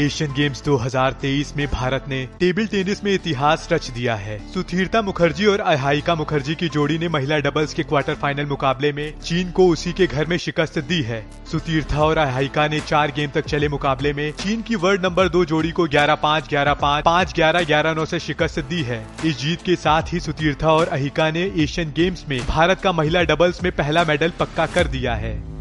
Asian games 2023 में भारत ने table tennis में इतिहास रच दिया है। सुधीरता मुखर्जी और अहायिका मुखर्जी की जोड़ी ने महिला डबल्स के क्वार्टर फाइनल मुकाबले में चीन को उसी के घर में शिकस्त दी है। सुतीर्था और अहायिका ने चार गेम तक चले मुकाबले में चीन की वर्ल्ड नंबर दो जोड़ी को ग्यारह पाँच ग्यारह पाँच पाँच ग्यारह ग्यारह नौ ऐसी शिकस्त दी है। इस जीत के साथ ही सुतीर्था और अहिका ने एशियन गेम्स में भारत का महिला डबल्स में पहला मेडल पक्का कर दिया है।